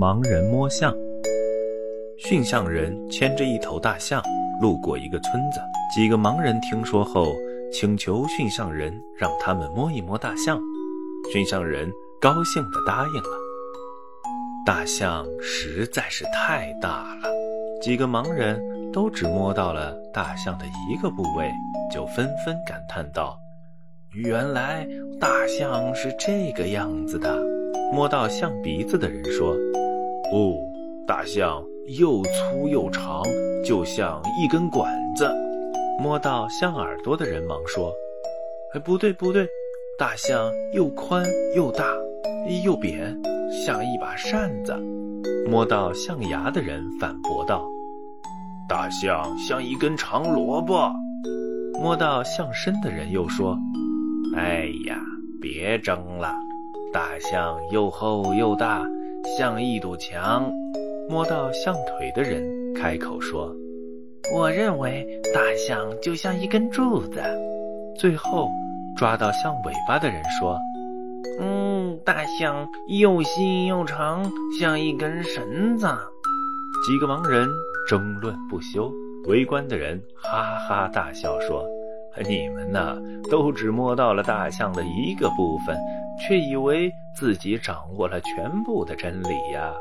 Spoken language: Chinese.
盲人摸象。驯象人牵着一头大象路过一个村子，几个盲人听说后，请求驯象人让他们摸一摸大象。驯象人高兴地答应了。大象实在是太大了，几个盲人都只摸到了大象的一个部位，就纷纷感叹道：“原来大象是这个样子的。”摸到象鼻子的人说：“哦，大象又粗又长，就像一根管子。”摸到象耳朵的人忙说：“哎，不对不对，大象又宽又大，又扁，像一把扇子。”摸到象牙的人反驳道：“大象像一根长萝卜。”摸到象身的人又说：“哎呀，别争了。”大象又厚又大，像一堵墙。摸到象腿的人开口说：“我认为大象就像一根柱子。”最后抓到象尾巴的人说：“嗯，大象又细又长，像一根绳子。”几个盲人争论不休，围观的人哈哈大笑说：“你们呢，都只摸到了大象的一个部分。”却以为自己掌握了全部的真理呀。